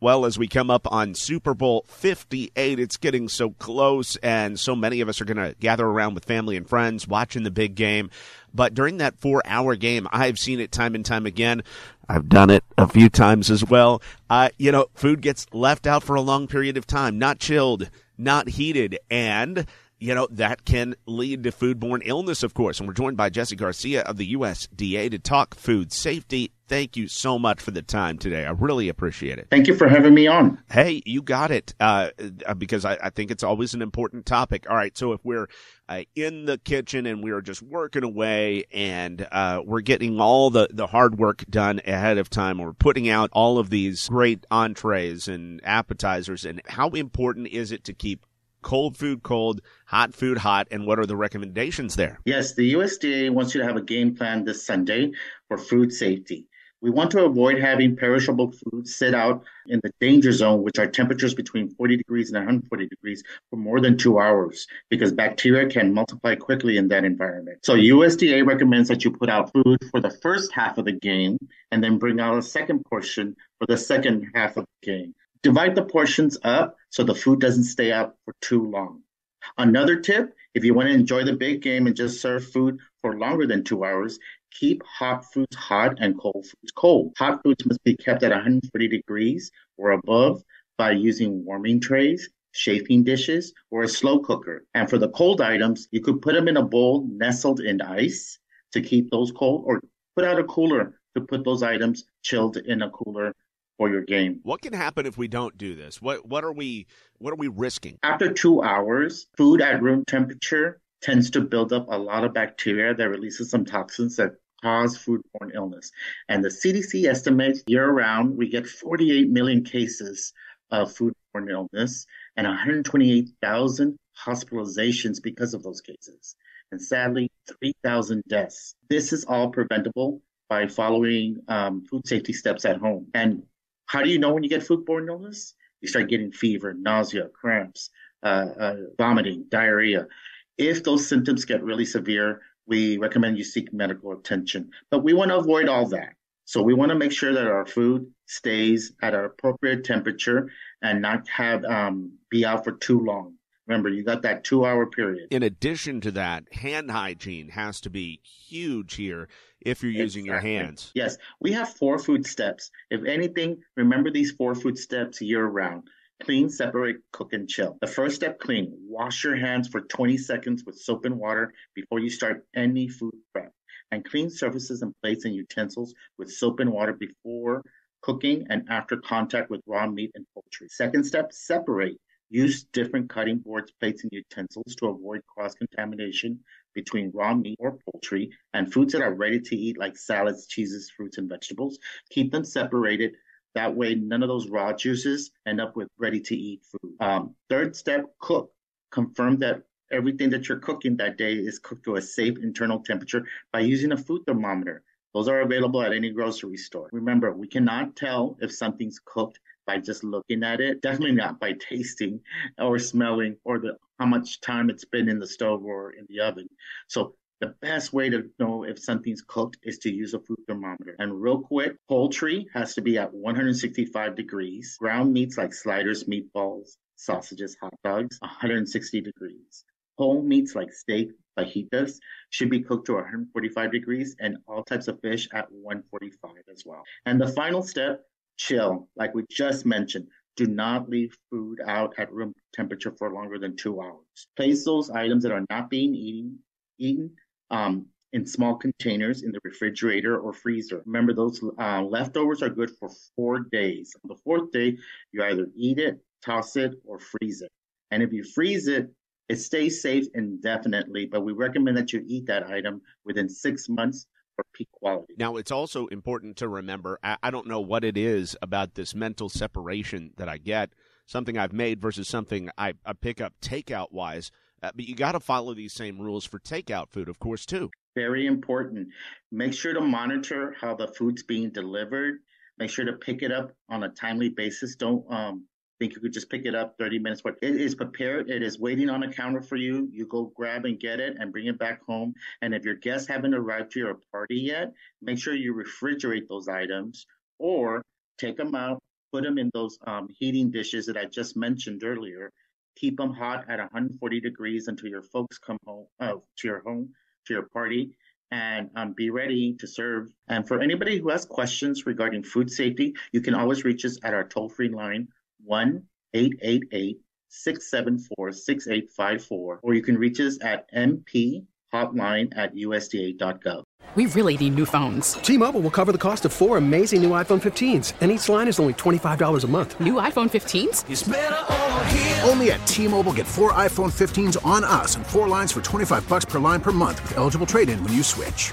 Well, as we come up on Super Bowl 58, it's getting so close, and so many of us are going to gather around with family and friends watching the big game. But during that four hour game, I've seen it time and time again. I've done it a few times as well. Uh, you know, food gets left out for a long period of time, not chilled, not heated, and you know, that can lead to foodborne illness, of course. And we're joined by Jesse Garcia of the USDA to talk food safety. Thank you so much for the time today. I really appreciate it. Thank you for having me on. Hey, you got it. Uh, because I, I, think it's always an important topic. All right. So if we're uh, in the kitchen and we're just working away and uh, we're getting all the, the hard work done ahead of time, we're putting out all of these great entrees and appetizers, and how important is it to keep cold food cold, hot food hot, and what are the recommendations there? Yes, the USDA wants you to have a game plan this Sunday for food safety. We want to avoid having perishable food sit out in the danger zone, which are temperatures between 40 degrees and 140 degrees for more than two hours because bacteria can multiply quickly in that environment. So USDA recommends that you put out food for the first half of the game and then bring out a second portion for the second half of the game. Divide the portions up so the food doesn't stay out for too long. Another tip, if you want to enjoy the big game and just serve food for longer than two hours, keep hot foods hot and cold foods cold. Hot foods must be kept at 140 degrees or above by using warming trays, chafing dishes, or a slow cooker. And for the cold items, you could put them in a bowl nestled in ice to keep those cold, or put out a cooler to put those items chilled in a cooler for your game. What can happen if we don't do this? What what are we what are we risking? After two hours, food at room temperature tends to build up a lot of bacteria that releases some toxins that cause foodborne illness. And the CDC estimates year round we get 48 million cases of foodborne illness and 128,000 hospitalizations because of those cases. And sadly, 3,000 deaths. This is all preventable by following um, food safety steps at home. And how do you know when you get foodborne illness? You start getting fever, nausea, cramps, uh, uh, vomiting, diarrhea. If those symptoms get really severe, we recommend you seek medical attention. But we want to avoid all that. So we want to make sure that our food stays at our appropriate temperature and not have um, be out for too long. Remember, you got that two hour period. In addition to that, hand hygiene has to be huge here if you're using exactly. your hands. Yes, we have four food steps. If anything, remember these four food steps year round. Clean, separate, cook, and chill. The first step, clean. Wash your hands for 20 seconds with soap and water before you start any food prep. And clean surfaces and plates and utensils with soap and water before cooking and after contact with raw meat and poultry. Second step, separate. Use different cutting boards, plates, and utensils to avoid cross contamination between raw meat or poultry and foods that are ready to eat, like salads, cheeses, fruits, and vegetables. Keep them separated. That way, none of those raw juices end up with ready to eat food. Um, third step cook. Confirm that everything that you're cooking that day is cooked to a safe internal temperature by using a food thermometer. Those are available at any grocery store. Remember, we cannot tell if something's cooked by just looking at it. Definitely not by tasting or smelling or the how much time it's been in the stove or in the oven. So the best way to know if something's cooked is to use a food thermometer. And real quick, poultry has to be at 165 degrees. Ground meats like sliders, meatballs, sausages, hot dogs, 160 degrees. Whole meats like steak, fajitas should be cooked to 145 degrees and all types of fish at 145 as well. And the final step, chill, like we just mentioned. Do not leave food out at room temperature for longer than two hours. Place those items that are not being eaten, eaten um, in small containers in the refrigerator or freezer. Remember, those uh, leftovers are good for four days. On the fourth day, you either eat it, toss it, or freeze it. And if you freeze it, it stays safe indefinitely, but we recommend that you eat that item within six months for peak quality. Now, it's also important to remember I, I don't know what it is about this mental separation that I get, something I've made versus something I, I pick up takeout wise uh, but you got to follow these same rules for takeout food, of course, too. Very important. Make sure to monitor how the food's being delivered. Make sure to pick it up on a timely basis. Don't um, think you could just pick it up 30 minutes. But it is prepared. It is waiting on a counter for you. You go grab and get it and bring it back home. And if your guests haven't arrived to your party yet, make sure you refrigerate those items or take them out, put them in those um, heating dishes that I just mentioned earlier, keep them hot at 140 degrees until your folks come home uh, to your home to your party and um, be ready to serve and for anybody who has questions regarding food safety you can always reach us at our toll-free line 1-888 674 6854 or you can reach us at mp hotline at usda.gov we really need new phones. T-Mobile will cover the cost of four amazing new iPhone 15s, and each line is only $25 a month. New iPhone 15s? Only at T-Mobile get four iPhone 15s on us and four lines for 25 bucks per line per month with eligible trade-in when you switch.